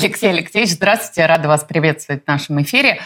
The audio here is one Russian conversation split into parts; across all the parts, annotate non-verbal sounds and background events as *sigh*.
Алексей Алексеевич, здравствуйте, рада вас приветствовать в нашем эфире.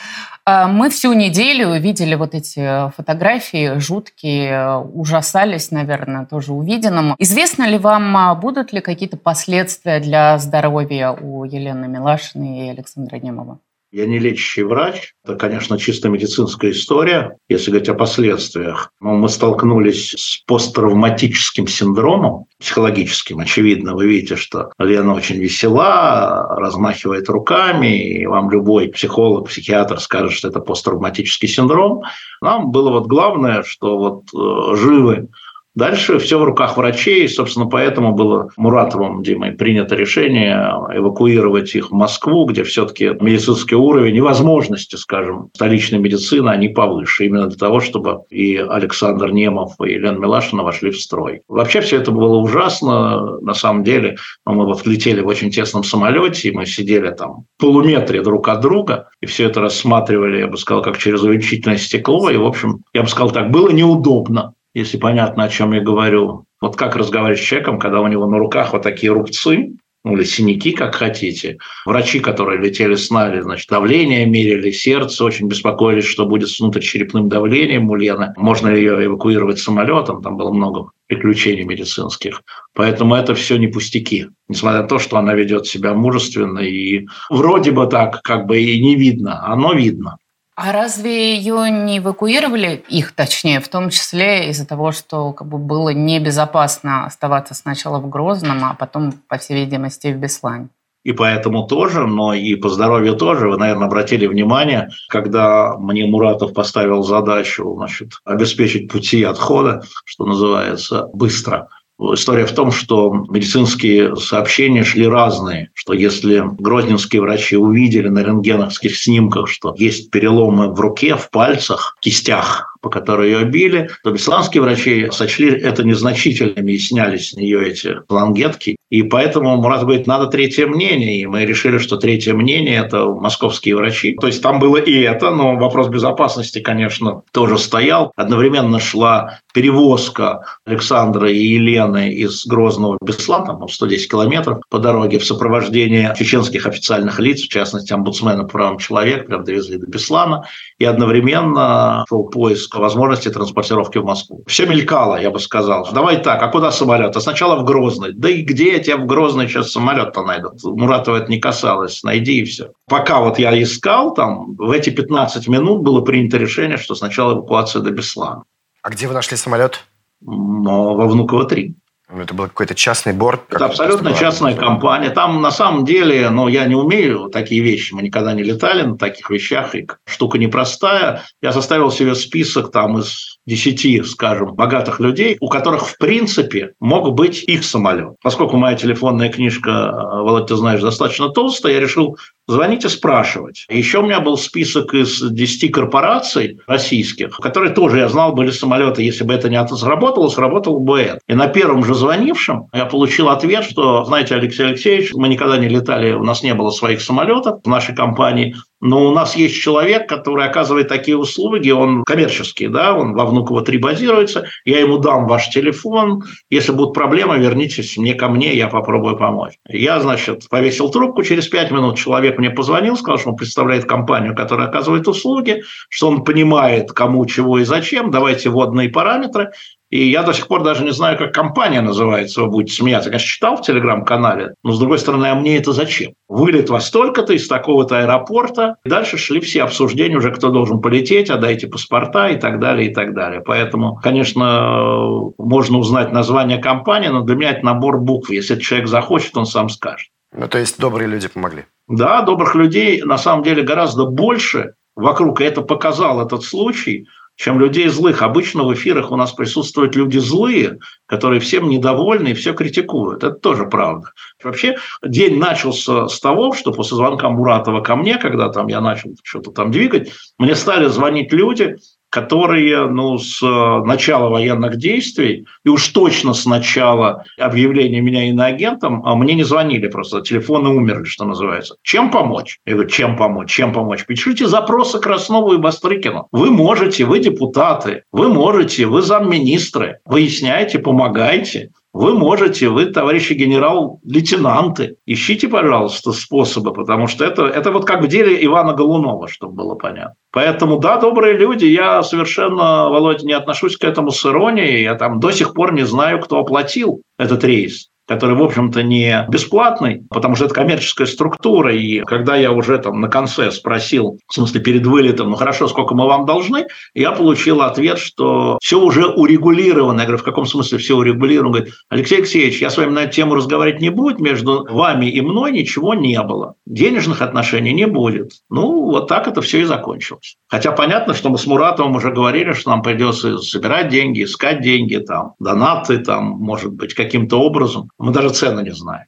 А, мы всю неделю видели вот эти фотографии жуткие, ужасались, наверное, тоже увиденному. Известно ли вам, а, будут ли какие-то последствия для здоровья у Елены Милашиной и Александра Немова? Я не лечащий врач. Это, конечно, чисто медицинская история, если говорить о последствиях. Но мы столкнулись с посттравматическим синдромом, психологическим. Очевидно, вы видите, что Лена очень весела, размахивает руками, и вам любой психолог, психиатр скажет, что это посттравматический синдром. Нам было вот главное, что вот э, живы Дальше все в руках врачей, собственно, поэтому было Муратовым, Димой, принято решение эвакуировать их в Москву, где все-таки медицинский уровень и возможности, скажем, столичной медицины, они повыше, именно для того, чтобы и Александр Немов, и Елена Милашина вошли в строй. Вообще все это было ужасно, на самом деле. Мы вот летели в очень тесном самолете, и мы сидели там в полуметре друг от друга, и все это рассматривали, я бы сказал, как через увеличительное стекло, и, в общем, я бы сказал так, было неудобно если понятно, о чем я говорю. Вот как разговаривать с человеком, когда у него на руках вот такие рубцы, ну, или синяки, как хотите. Врачи, которые летели с нами, значит, давление мерили, сердце, очень беспокоились, что будет с внутричерепным давлением у Лены. Можно ли ее эвакуировать самолетом, там было много приключений медицинских. Поэтому это все не пустяки. Несмотря на то, что она ведет себя мужественно и вроде бы так, как бы и не видно, оно видно. А разве ее не эвакуировали, их точнее, в том числе из-за того, что как бы было небезопасно оставаться сначала в Грозном, а потом, по всей видимости, в Беслане? и поэтому тоже, но и по здоровью тоже. Вы, наверное, обратили внимание, когда мне Муратов поставил задачу значит, обеспечить пути отхода, что называется, быстро – История в том, что медицинские сообщения шли разные, что если грозненские врачи увидели на рентгеновских снимках, что есть переломы в руке, в пальцах, кистях, по которой ее били, то бесланские врачи сочли это незначительными и сняли с нее эти лангетки. И поэтому Мурат говорит, надо третье мнение. И мы решили, что третье мнение – это московские врачи. То есть там было и это, но вопрос безопасности, конечно, тоже стоял. Одновременно шла перевозка Александра и Елены из Грозного в Беслан, там 110 километров по дороге в сопровождении чеченских официальных лиц, в частности, омбудсмена по правам человека, прям довезли до Беслана. И одновременно шел поиск возможности транспортировки в Москву. Все мелькало, я бы сказал. Давай так, а куда самолет? А сначала в Грозный. Да и где я тебя в Грозный сейчас самолет-то найду? Муратова это не касалось. Найди и все. Пока вот я искал, там в эти 15 минут было принято решение, что сначала эвакуация до Беслана. А где вы нашли самолет? Но во Внуково-3. Ну, это был какой-то частный борт? Это абсолютно частная компания. Там на самом деле, ну, я не умею такие вещи, мы никогда не летали на таких вещах, и штука непростая. Я составил себе список там из десяти, скажем, богатых людей, у которых, в принципе, мог быть их самолет. Поскольку моя телефонная книжка, Володь, ты знаешь, достаточно толстая, я решил звонить и спрашивать. Еще у меня был список из 10 корпораций российских, которые тоже, я знал, были самолеты. Если бы это не сработало, сработало бы это. И на первом же звонившем я получил ответ, что, знаете, Алексей Алексеевич, мы никогда не летали, у нас не было своих самолетов в нашей компании, но у нас есть человек, который оказывает такие услуги, он коммерческий, да, он во Внуково-3 базируется, я ему дам ваш телефон, если будут проблемы, вернитесь мне ко мне, я попробую помочь. Я, значит, повесил трубку, через пять минут человек мне позвонил, сказал, что он представляет компанию, которая оказывает услуги, что он понимает, кому, чего и зачем, давайте вводные параметры, и я до сих пор даже не знаю, как компания называется, вы будете смеяться. Я, конечно, читал в телеграм-канале, но, с другой стороны, а мне это зачем? Вылет во столько-то из такого-то аэропорта. И дальше шли все обсуждения уже, кто должен полететь, отдайте паспорта и так далее, и так далее. Поэтому, конечно, можно узнать название компании, но для меня это набор букв. Если человек захочет, он сам скажет. Ну, то есть добрые люди помогли? Да, добрых людей на самом деле гораздо больше вокруг. И это показал этот случай – чем людей злых. Обычно в эфирах у нас присутствуют люди злые, которые всем недовольны и все критикуют. Это тоже правда. Вообще день начался с того, что после звонка Муратова ко мне, когда там я начал что-то там двигать, мне стали звонить люди, которые ну, с э, начала военных действий, и уж точно с начала объявления меня иноагентом, а мне не звонили просто, телефоны умерли, что называется. Чем помочь? Я говорю, чем помочь? Чем помочь? Пишите запросы Краснову и Бастрыкину. Вы можете, вы депутаты, вы можете, вы замминистры. Выясняйте, помогайте. Вы можете, вы, товарищи генерал-лейтенанты, ищите, пожалуйста, способы, потому что это, это вот как в деле Ивана Голунова, чтобы было понятно. Поэтому, да, добрые люди, я совершенно, Володя, не отношусь к этому с иронией, я там до сих пор не знаю, кто оплатил этот рейс который, в общем-то, не бесплатный, потому что это коммерческая структура. И когда я уже там на конце спросил, в смысле перед вылетом, ну хорошо, сколько мы вам должны, я получил ответ, что все уже урегулировано. Я говорю, в каком смысле все урегулировано? Он говорит, Алексей Алексеевич, я с вами на эту тему разговаривать не буду, между вами и мной ничего не было. Денежных отношений не будет. Ну, вот так это все и закончилось. Хотя понятно, что мы с Муратовым уже говорили, что нам придется собирать деньги, искать деньги, там, донаты, там, может быть, каким-то образом. Мы даже цены не знаем.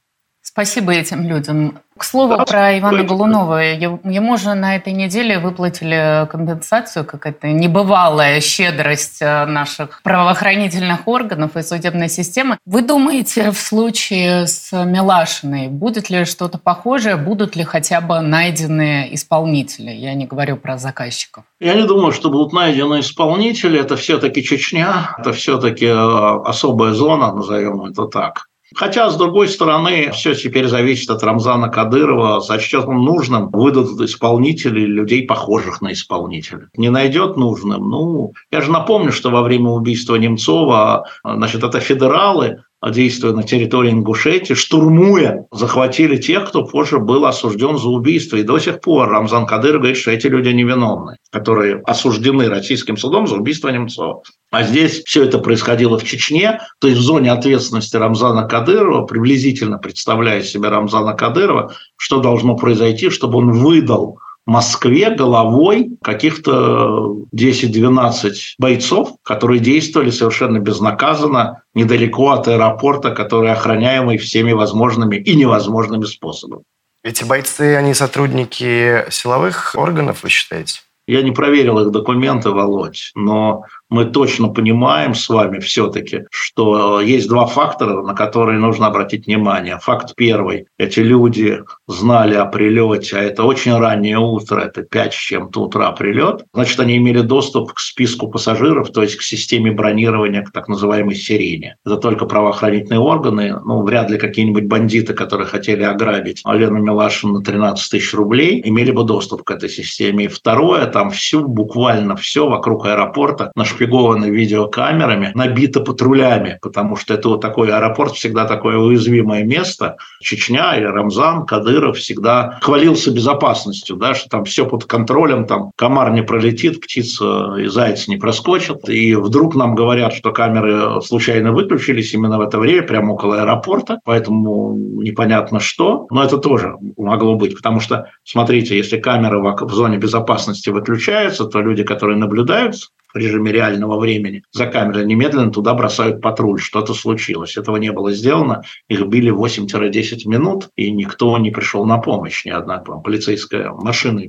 Спасибо этим людям. К слову да, про Ивана Голунова. Ему же на этой неделе выплатили компенсацию, какая-то небывалая щедрость э, наших правоохранительных органов и судебной системы. Вы думаете, в случае с Милашиной будет ли что-то похожее? Будут ли хотя бы найдены исполнители? Я не говорю про заказчиков. Я не думаю, что будут найдены исполнители. Это все-таки Чечня, это все-таки э, особая зона, назовем это так. Хотя, с другой стороны, все теперь зависит от Рамзана Кадырова. Сочтет он нужным, выдадут исполнителей, людей, похожих на исполнителя. Не найдет нужным. Ну, я же напомню, что во время убийства Немцова, значит, это федералы действуя на территории Ингушетии, штурмуя, захватили тех, кто позже был осужден за убийство. И до сих пор Рамзан Кадыров говорит, что эти люди невиновны, которые осуждены российским судом за убийство Немцова. А здесь все это происходило в Чечне, то есть в зоне ответственности Рамзана Кадырова, приблизительно представляя себе Рамзана Кадырова, что должно произойти, чтобы он выдал Москве головой каких-то 10-12 бойцов, которые действовали совершенно безнаказанно недалеко от аэропорта, который охраняемый всеми возможными и невозможными способами. Эти бойцы, они сотрудники силовых органов, вы считаете? Я не проверил их документы, Володь, но мы точно понимаем с вами все-таки, что есть два фактора, на которые нужно обратить внимание. Факт первый. Эти люди знали о прилете, а это очень раннее утро, это 5 с чем-то утра прилет. Значит, они имели доступ к списку пассажиров, то есть к системе бронирования, к так называемой сирене. Это только правоохранительные органы, ну, вряд ли какие-нибудь бандиты, которые хотели ограбить Алену Милашину на 13 тысяч рублей, имели бы доступ к этой системе. И второе, там всю, буквально все вокруг аэропорта наш нашпиговано видеокамерами, набито патрулями, потому что это вот такой аэропорт всегда такое уязвимое место. Чечня и Рамзан Кадыров всегда хвалился безопасностью, да, что там все под контролем, там комар не пролетит, птица и заяц не проскочит. И вдруг нам говорят, что камеры случайно выключились именно в это время, прямо около аэропорта, поэтому непонятно что. Но это тоже могло быть, потому что, смотрите, если камеры в зоне безопасности выключаются, то люди, которые наблюдают в режиме реального времени за камерой, немедленно туда бросают патруль, что-то случилось. Этого не было сделано. Их били 8-10 минут, и никто не пришел на помощь, ни одна там, полицейская машина.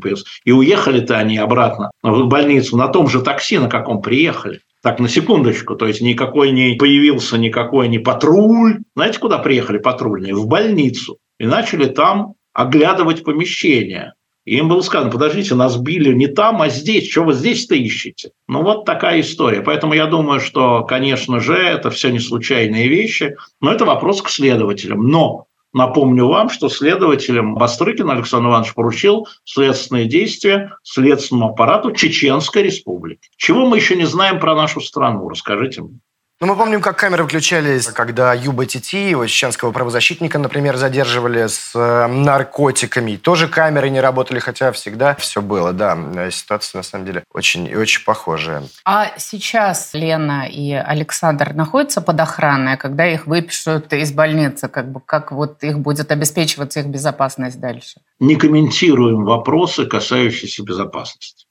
И уехали-то они обратно в больницу на том же такси, на каком приехали. Так, на секундочку, то есть никакой не появился никакой не патруль. Знаете, куда приехали патрульные? В больницу. И начали там оглядывать помещение. И им было сказано, подождите, нас били не там, а здесь. Что вы здесь-то ищете? Ну, вот такая история. Поэтому я думаю, что, конечно же, это все не случайные вещи, но это вопрос к следователям. Но Напомню вам, что следователем Бастрыкин Александр Иванович поручил следственные действия следственному аппарату Чеченской Республики. Чего мы еще не знаем про нашу страну? Расскажите мне. Ну, мы помним, как камеры включались, когда Юба Титиева, чеченского правозащитника, например, задерживали с э, наркотиками. Тоже камеры не работали, хотя всегда все было, да. Ситуация, на самом деле, очень и очень похожая. А сейчас Лена и Александр находятся под охраной, когда их выпишут из больницы, как бы как вот их будет обеспечиваться их безопасность дальше? Не комментируем вопросы, касающиеся безопасности.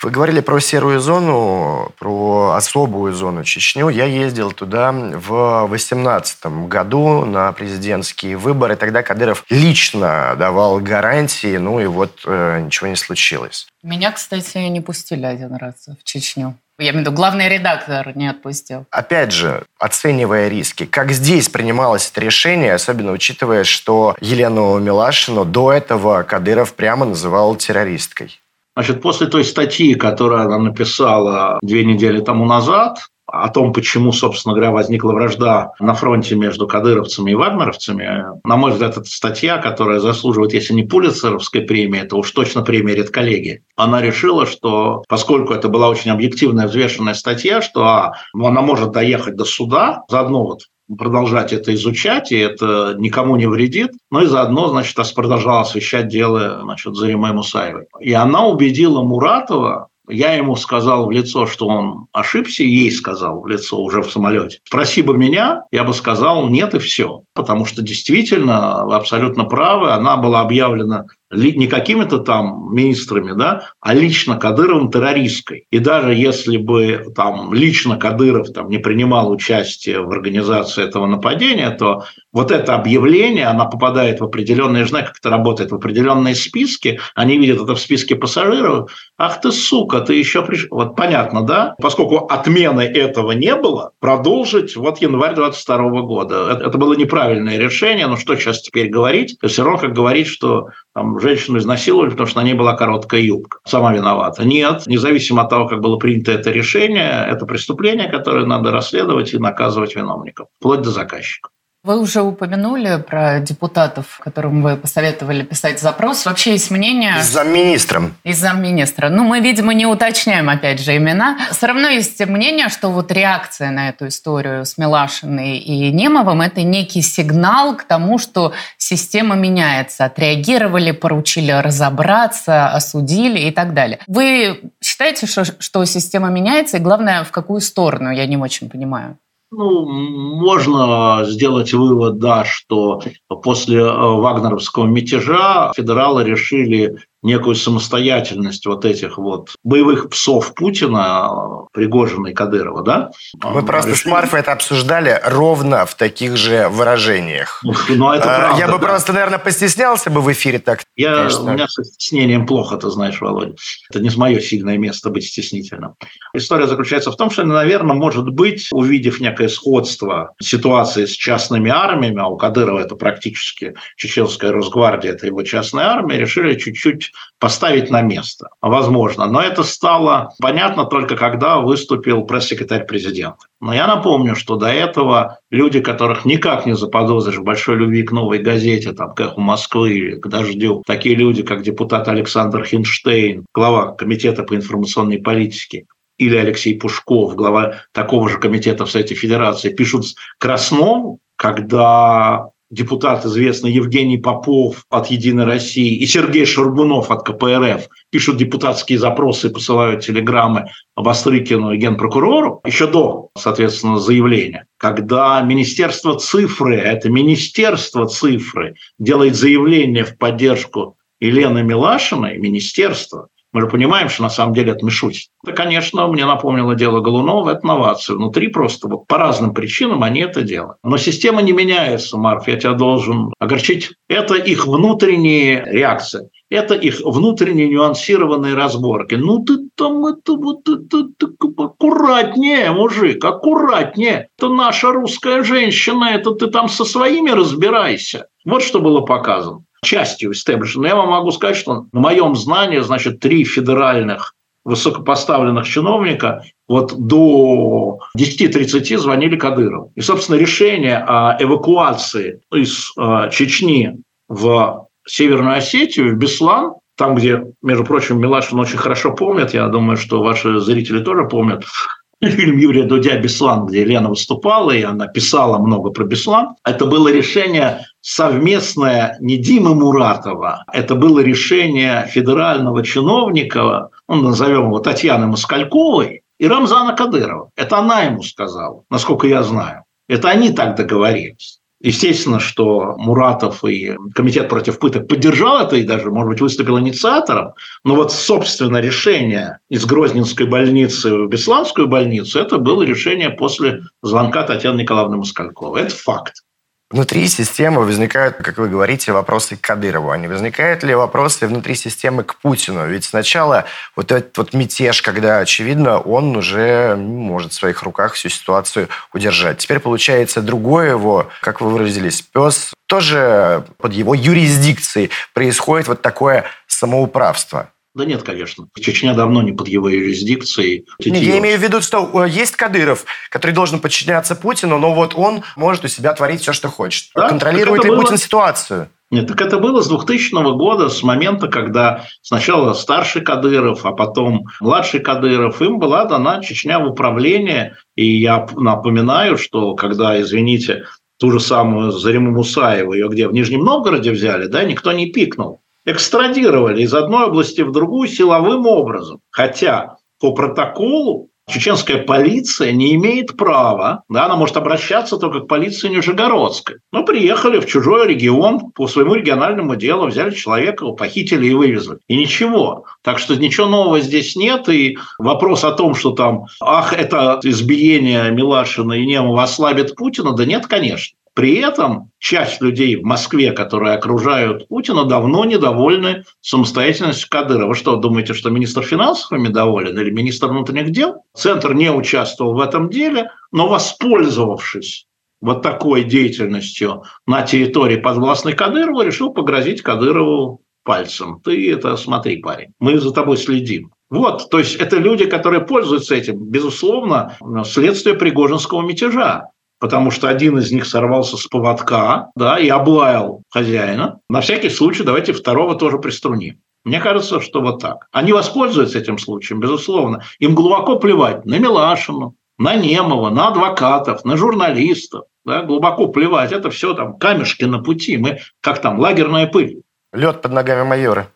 Вы говорили про серую зону, про особую зону Чечню. Я ездил туда в 2018 году на президентские выборы. Тогда Кадыров лично давал гарантии, ну и вот э, ничего не случилось. Меня, кстати, не пустили один раз в Чечню. Я имею в виду, главный редактор не отпустил. Опять же, оценивая риски, как здесь принималось это решение, особенно учитывая, что Елену Милашину до этого Кадыров прямо называл террористкой? Значит, после той статьи, которую она написала две недели тому назад, о том, почему, собственно говоря, возникла вражда на фронте между кадыровцами и вагнеровцами, на мой взгляд, это статья, которая заслуживает, если не Пулицеровской премии, то уж точно премии редколлегии. Она решила, что поскольку это была очень объективная, взвешенная статья, что а, она может доехать до суда, заодно вот продолжать это изучать, и это никому не вредит. Но и заодно, значит, продолжала освещать дело значит, Зариме Мусаевой. И она убедила Муратова, я ему сказал в лицо, что он ошибся, ей сказал в лицо уже в самолете. Спроси бы меня, я бы сказал нет и все. Потому что действительно, вы абсолютно правы, она была объявлена не какими-то там министрами, да, а лично Кадыровым террористской. И даже если бы там лично Кадыров там не принимал участие в организации этого нападения, то вот это объявление, она попадает в определенные, я знаю, как это работает, в определенные списки, они видят это в списке пассажиров, ах ты сука, ты еще пришел. Вот понятно, да? Поскольку отмены этого не было, продолжить вот январь 22 года. Это было неправильное решение, но что сейчас теперь говорить? Все равно как говорить, что там, женщину изнасиловали, потому что на ней была короткая юбка. Сама виновата. Нет, независимо от того, как было принято это решение, это преступление, которое надо расследовать и наказывать виновников, вплоть до заказчика. Вы уже упомянули про депутатов, которым вы посоветовали писать запрос. Вообще есть мнение... И замминистром. И замминистра. Ну, мы, видимо, не уточняем, опять же, имена. Все равно есть мнение, что вот реакция на эту историю с Милашиной и Немовым – это некий сигнал к тому, что система меняется. Отреагировали, поручили разобраться, осудили и так далее. Вы считаете, что, что система меняется? И главное, в какую сторону? Я не очень понимаю. Ну, можно сделать вывод, да, что после э, вагнеровского мятежа федералы решили некую самостоятельность вот этих вот боевых псов Путина, Пригожина и Кадырова, да? Мы просто Решили... с Марфой это обсуждали ровно в таких же выражениях. Ну, это а, правда, Я бы да. просто, наверное, постеснялся бы в эфире так. Я, конечно. у меня с стеснением плохо, ты знаешь, Володя. Это не мое сильное место быть стеснительным. История заключается в том, что, наверное, может быть, увидев некое сходство ситуации с частными армиями, а у Кадырова это практически чеченская Росгвардия, это его частная армия, решили чуть-чуть поставить на место. Возможно. Но это стало понятно только когда выступил пресс-секретарь президента. Но я напомню, что до этого люди, которых никак не заподозришь в большой любви к новой газете, там, к «Эху Москвы» или к «Дождю», такие люди, как депутат Александр Хинштейн, глава Комитета по информационной политике, или Алексей Пушков, глава такого же комитета в Совете Федерации, пишут красно, когда депутат известный Евгений Попов от «Единой России» и Сергей Шаргунов от КПРФ пишут депутатские запросы посылают телеграммы Бастрыкину и генпрокурору еще до, соответственно, заявления. Когда Министерство цифры, это Министерство цифры, делает заявление в поддержку Елены Милашиной, Министерство, мы же понимаем, что на самом деле это Мишустин. Это, конечно, мне напомнило дело Голунова, это новация. Внутри просто вот по разным причинам они это делают. Но система не меняется, Марк, я тебя должен огорчить. Это их внутренние реакции. Это их внутренние нюансированные разборки. Ну ты там это вот это, это аккуратнее, мужик, аккуратнее. Это наша русская женщина, это ты там со своими разбирайся. Вот что было показано частью истеблишмента. Я вам могу сказать, что на моем знании, значит, три федеральных высокопоставленных чиновника вот до 10.30 звонили Кадырову. И, собственно, решение о эвакуации из э, Чечни в Северную Осетию, в Беслан, там, где, между прочим, Милашин очень хорошо помнит, я думаю, что ваши зрители тоже помнят, *laughs* фильм Юрия Дудя «Беслан», где Лена выступала, и она писала много про Беслан. Это было решение совместное не Димы Муратова, это было решение федерального чиновника, ну, назовем его Татьяны Москальковой, и Рамзана Кадырова. Это она ему сказала, насколько я знаю. Это они так договорились. Естественно, что Муратов и Комитет против пыток поддержал это и даже, может быть, выступил инициатором. Но вот, собственно, решение из Грозненской больницы в Бесланскую больницу, это было решение после звонка Татьяны Николаевны Москальковой. Это факт. Внутри системы возникают, как вы говорите, вопросы к Кадырову. А не возникают ли вопросы внутри системы к Путину? Ведь сначала вот этот вот мятеж, когда, очевидно, он уже не может в своих руках всю ситуацию удержать. Теперь получается другое его, как вы выразились, пес, тоже под его юрисдикцией происходит вот такое самоуправство. Да нет, конечно. Чечня давно не под его юрисдикцией. Не, я имею в виду, что э, есть Кадыров, который должен подчиняться Путину, но вот он может у себя творить все, что хочет. Да? Контролирует ли было... Путин ситуацию? Нет, так это было с 2000 года, с момента, когда сначала старший Кадыров, а потом младший Кадыров, им была дана Чечня в управление. И я напоминаю, что когда, извините, ту же самую Зариму Мусаеву, ее где, в Нижнем Новгороде взяли, да, никто не пикнул экстрадировали из одной области в другую силовым образом. Хотя по протоколу чеченская полиция не имеет права, да, она может обращаться только к полиции Нижегородской. Но приехали в чужой регион по своему региональному делу, взяли человека, его похитили и вывезли. И ничего. Так что ничего нового здесь нет. И вопрос о том, что там, ах, это избиение Милашина и Немова ослабит Путина, да нет, конечно. При этом часть людей в Москве, которые окружают Путина, давно недовольны самостоятельностью Кадырова. Вы что, думаете, что министр финансов ими доволен или министр внутренних дел? Центр не участвовал в этом деле, но воспользовавшись вот такой деятельностью на территории подвластной Кадырова, решил погрозить Кадырову пальцем. Ты это смотри, парень, мы за тобой следим. Вот, то есть это люди, которые пользуются этим, безусловно, следствие Пригожинского мятежа потому что один из них сорвался с поводка да, и облаял хозяина. На всякий случай давайте второго тоже приструним. Мне кажется, что вот так. Они воспользуются этим случаем, безусловно. Им глубоко плевать на Милашину, на Немова, на адвокатов, на журналистов. Да, глубоко плевать. Это все там камешки на пути. Мы, как там, лагерная пыль. Лед под ногами майора.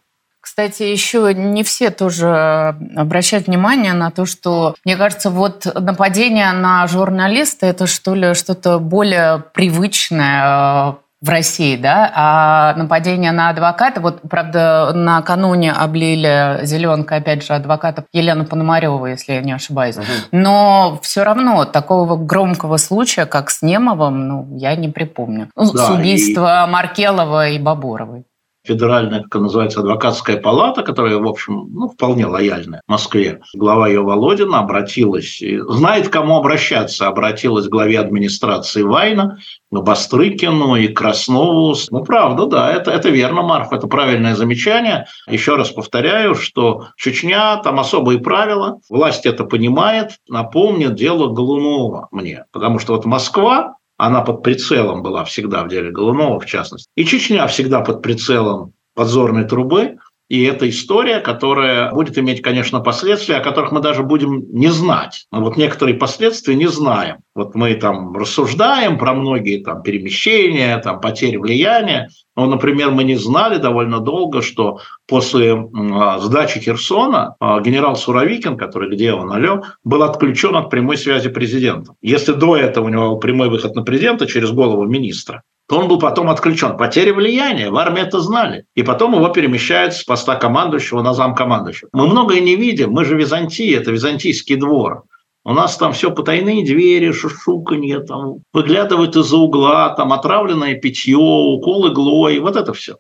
Кстати, еще не все тоже обращают внимание на то, что, мне кажется, вот нападение на журналиста – это что ли что-то более привычное э, в России, да, а нападение на адвоката, вот, правда, накануне облили зеленкой, опять же, адвоката Елену Пономареву, если я не ошибаюсь. Угу. Но все равно такого громкого случая, как с Немовым, ну, я не припомню. Ну, да, с убийства и... Маркелова и Бабуровой федеральная, как называется, адвокатская палата, которая, в общем, ну, вполне лояльная Москве. Глава ее Володина обратилась, знает, к кому обращаться, обратилась к главе администрации Вайна, к Бастрыкину и Краснову. Ну, правда, да, это, это верно, Марф, это правильное замечание. Еще раз повторяю, что Чечня, там особые правила, власть это понимает. Напомню дело Голунова мне, потому что вот Москва, она под прицелом была всегда в деле Голунова, в частности. И Чечня всегда под прицелом подзорной трубы. И это история, которая будет иметь, конечно, последствия, о которых мы даже будем не знать. Но вот некоторые последствия не знаем. Вот мы там рассуждаем про многие там перемещения, там потери влияния. Но, например, мы не знали довольно долго, что после а, сдачи Херсона а, генерал Суровикин, который где он, алло, был отключен от прямой связи президента. Если до этого у него был прямой выход на президента через голову министра, то он был потом отключен. Потери влияния, в армии это знали. И потом его перемещают с поста командующего на зам командующего. Мы многое не видим, мы же Византия, это византийский двор. У нас там все потайные двери, шушуканье, там, выглядывают из-за угла, там отравленное питье, укол иглой, вот это все.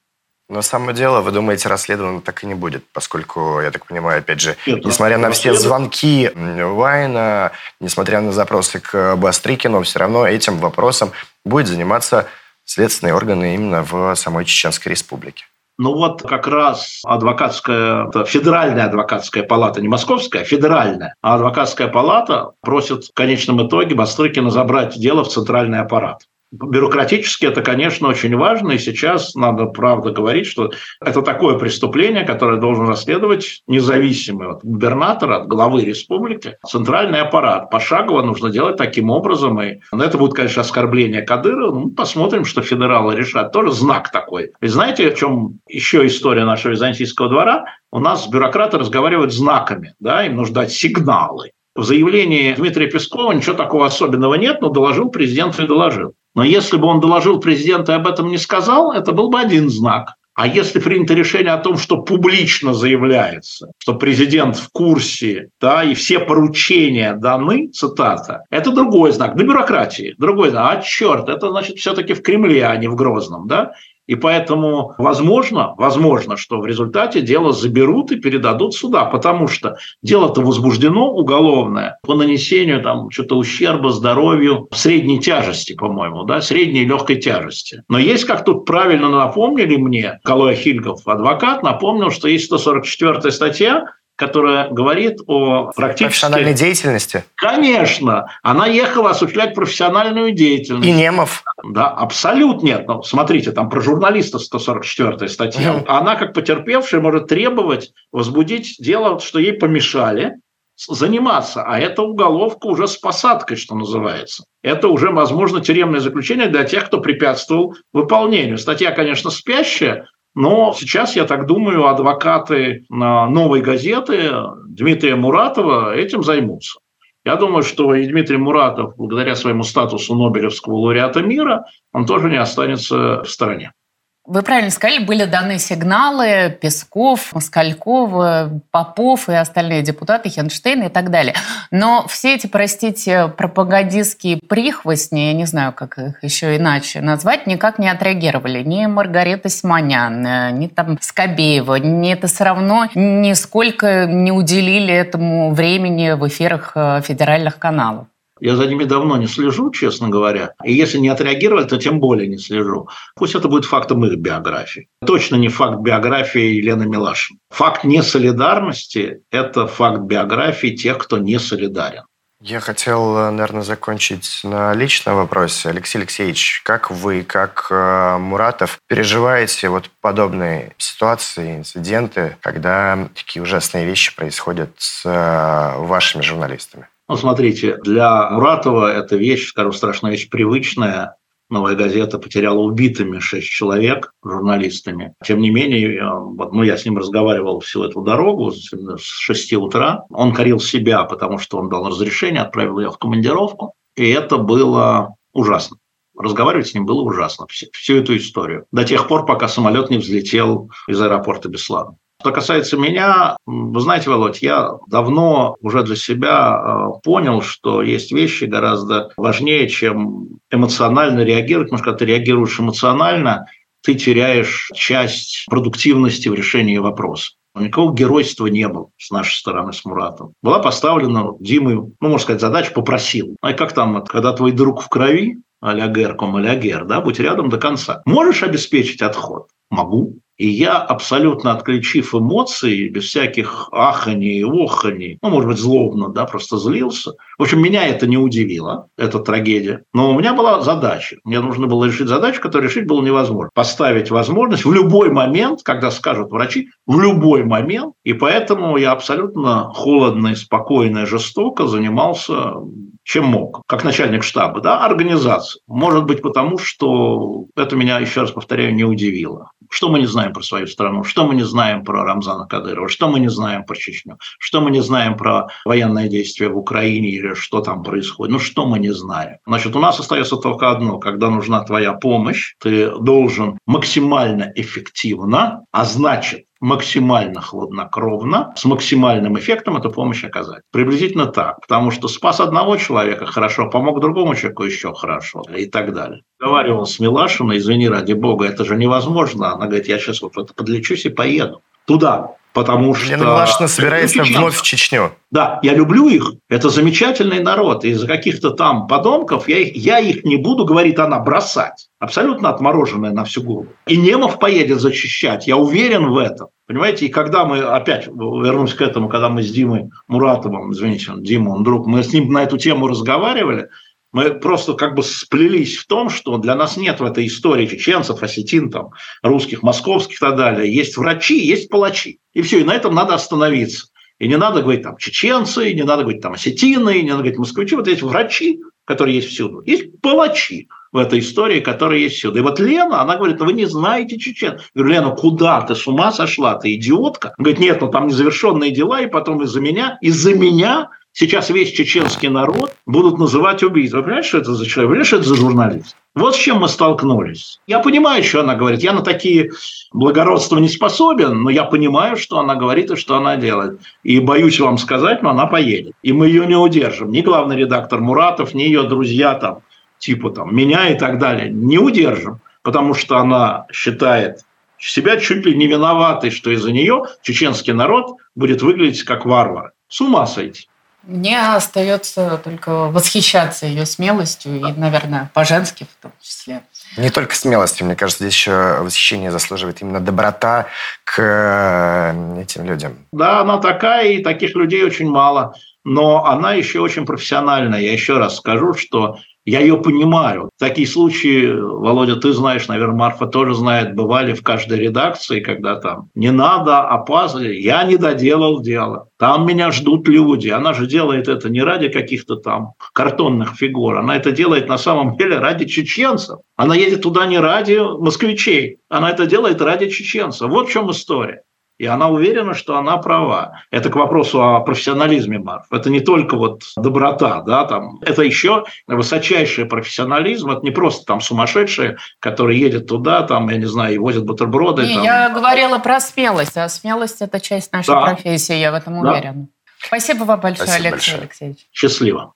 Но самое дело, вы думаете, расследовано так и не будет, поскольку, я так понимаю, опять же, Нет, несмотря на все звонки Вайна, несмотря на запросы к Бастрикину, все равно этим вопросом будет заниматься следственные органы именно в самой Чеченской Республике. Ну вот как раз адвокатская, федеральная адвокатская палата, не московская, а федеральная, а адвокатская палата просит в конечном итоге Бастрыкина забрать дело в центральный аппарат. Бюрократически это, конечно, очень важно, и сейчас надо правда говорить, что это такое преступление, которое должен расследовать независимый от губернатора, от главы республики, центральный аппарат. Пошагово нужно делать таким образом, и это будет, конечно, оскорбление Кадырова. Ну, посмотрим, что федералы решат. Тоже знак такой. И знаете, в чем еще история нашего византийского двора? У нас бюрократы разговаривают знаками, да, им нужно дать сигналы. В заявлении Дмитрия Пескова ничего такого особенного нет, но доложил президент и доложил. Но если бы он доложил президенту и об этом не сказал, это был бы один знак. А если принято решение о том, что публично заявляется, что президент в курсе, да, и все поручения даны, цитата, это другой знак, для бюрократии, другой знак. А черт, это значит все-таки в Кремле, а не в Грозном, да? И поэтому возможно, возможно, что в результате дело заберут и передадут сюда, потому что дело-то возбуждено уголовное по нанесению там что-то ущерба здоровью средней тяжести, по-моему, да, средней легкой тяжести. Но есть, как тут правильно напомнили мне, Калоя Хильгов, адвокат, напомнил, что есть 144 статья, которая говорит о практически... Профессиональной деятельности? Конечно. Она ехала осуществлять профессиональную деятельность. И немов? Да, абсолютно нет. Ну, смотрите, там про журналиста 144 статья. Угу. Она, как потерпевшая, может требовать возбудить дело, что ей помешали заниматься. А это уголовка уже с посадкой, что называется. Это уже, возможно, тюремное заключение для тех, кто препятствовал выполнению. Статья, конечно, спящая, но сейчас, я так думаю, адвокаты новой газеты Дмитрия Муратова этим займутся. Я думаю, что и Дмитрий Муратов, благодаря своему статусу Нобелевского лауреата мира, он тоже не останется в стороне. Вы правильно сказали, были даны сигналы Песков, Москалькова, Попов и остальные депутаты, Хенштейн и так далее. Но все эти, простите, пропагандистские прихвостни, я не знаю, как их еще иначе назвать, никак не отреагировали. Ни Маргарита Симонян, ни там Скобеева, ни это все равно нисколько не уделили этому времени в эфирах э, федеральных каналов. Я за ними давно не слежу, честно говоря. И если не отреагировали, то тем более не слежу. Пусть это будет фактом их биографии. Точно не факт биографии Елены Милашин. Факт несолидарности – это факт биографии тех, кто не солидарен. Я хотел, наверное, закончить на личном вопросе. Алексей Алексеевич, как вы, как э, Муратов, переживаете вот подобные ситуации, инциденты, когда такие ужасные вещи происходят с э, вашими журналистами? Ну, смотрите, для Муратова эта вещь, скажу, страшная вещь привычная. Новая газета потеряла убитыми шесть человек журналистами. Тем не менее, вот, ну, я с ним разговаривал всю эту дорогу с 6 утра. Он корил себя, потому что он дал разрешение, отправил ее в командировку. И это было ужасно. Разговаривать с ним было ужасно, всю эту историю. До тех пор, пока самолет не взлетел из аэропорта Беслана. Что касается меня, вы знаете, Володь, я давно уже для себя э, понял, что есть вещи гораздо важнее, чем эмоционально реагировать. Потому что когда ты реагируешь эмоционально, ты теряешь часть продуктивности в решении вопроса. Никакого геройства не было с нашей стороны, с Муратом. Была поставлена Димой, ну, можно сказать, задача «попросил». А как там, когда твой друг в крови, а-ля Гер, ком а Гер, да, будь рядом до конца. Можешь обеспечить отход? Могу. И я, абсолютно отключив эмоции, без всяких аханий и оханий, ну, может быть, злобно, да, просто злился. В общем, меня это не удивило, эта трагедия. Но у меня была задача. Мне нужно было решить задачу, которую решить было невозможно. Поставить возможность в любой момент, когда скажут врачи, в любой момент. И поэтому я абсолютно холодно спокойно и жестоко занимался чем мог, как начальник штаба, да, организации. Может быть, потому что это меня, еще раз повторяю, не удивило. Что мы не знаем про свою страну? Что мы не знаем про Рамзана Кадырова? Что мы не знаем про Чечню? Что мы не знаем про военные действия в Украине или что там происходит? Ну, что мы не знаем? Значит, у нас остается только одно. Когда нужна твоя помощь, ты должен максимально эффективно, а значит, максимально хладнокровно, с максимальным эффектом эту помощь оказать. Приблизительно так. Потому что спас одного человека хорошо, помог другому человеку еще хорошо и так далее. Говорил с Милашиной, извини, ради бога, это же невозможно. Она говорит, я сейчас вот подлечусь и поеду туда потому что... Милашина собирается вновь в Чечню. Да, я люблю их, это замечательный народ, из-за каких-то там подонков я их, я их не буду, говорит она, бросать. Абсолютно отмороженная на всю голову. И Немов поедет зачищать, я уверен в этом. Понимаете, и когда мы, опять вернусь к этому, когда мы с Димой Муратовым, извините, Дима, он друг, мы с ним на эту тему разговаривали, мы просто как бы сплелись в том, что для нас нет в этой истории чеченцев, осетин, там, русских, московских и так далее. Есть врачи, есть палачи. И все, и на этом надо остановиться. И не надо говорить там чеченцы, не надо говорить там осетины, не надо говорить москвичи. Вот есть врачи, которые есть всюду. Есть палачи в этой истории, которые есть всюду. И вот Лена, она говорит, вы не знаете чечен. Я говорю, Лена, куда ты с ума сошла, ты идиотка? Она говорит, нет, ну там незавершенные дела, и потом из-за меня, из-за меня Сейчас весь чеченский народ будут называть убийцей. Вы понимаете, что это за человек? Вы понимаете, что это за журналист? Вот с чем мы столкнулись. Я понимаю, что она говорит. Я на такие благородства не способен, но я понимаю, что она говорит и что она делает. И боюсь вам сказать, но она поедет. И мы ее не удержим. Ни главный редактор Муратов, ни ее друзья там, типа там меня и так далее. Не удержим. потому что она считает себя чуть ли не виноватой, что из-за нее чеченский народ будет выглядеть как варвар. С ума сойти. Мне остается только восхищаться ее смелостью и, наверное, по-женски в том числе. Не только смелостью, мне кажется, здесь еще восхищение заслуживает именно доброта к э, этим людям. Да, она такая, и таких людей очень мало. Но она еще очень профессиональная. Я еще раз скажу, что я ее понимаю. Такие случаи, Володя, ты знаешь, наверное, Марфа тоже знает, бывали в каждой редакции, когда там не надо, опаздывать. Я не доделал дело. Там меня ждут люди. Она же делает это не ради каких-то там картонных фигур. Она это делает на самом деле ради чеченцев. Она едет туда не ради москвичей. Она это делает ради чеченцев. Вот в чем история. И она уверена, что она права. Это к вопросу о профессионализме Марф. Это не только вот доброта, да, там, это еще высочайший профессионализм. Это не просто там сумасшедшие, которые едет туда, там, я не знаю, и возят бутерброды. Не, там. я говорила про смелость, а смелость – это часть нашей да. профессии, я в этом уверена. Да. Спасибо вам большое, Спасибо Алексей большое. Алексеевич. Счастливо.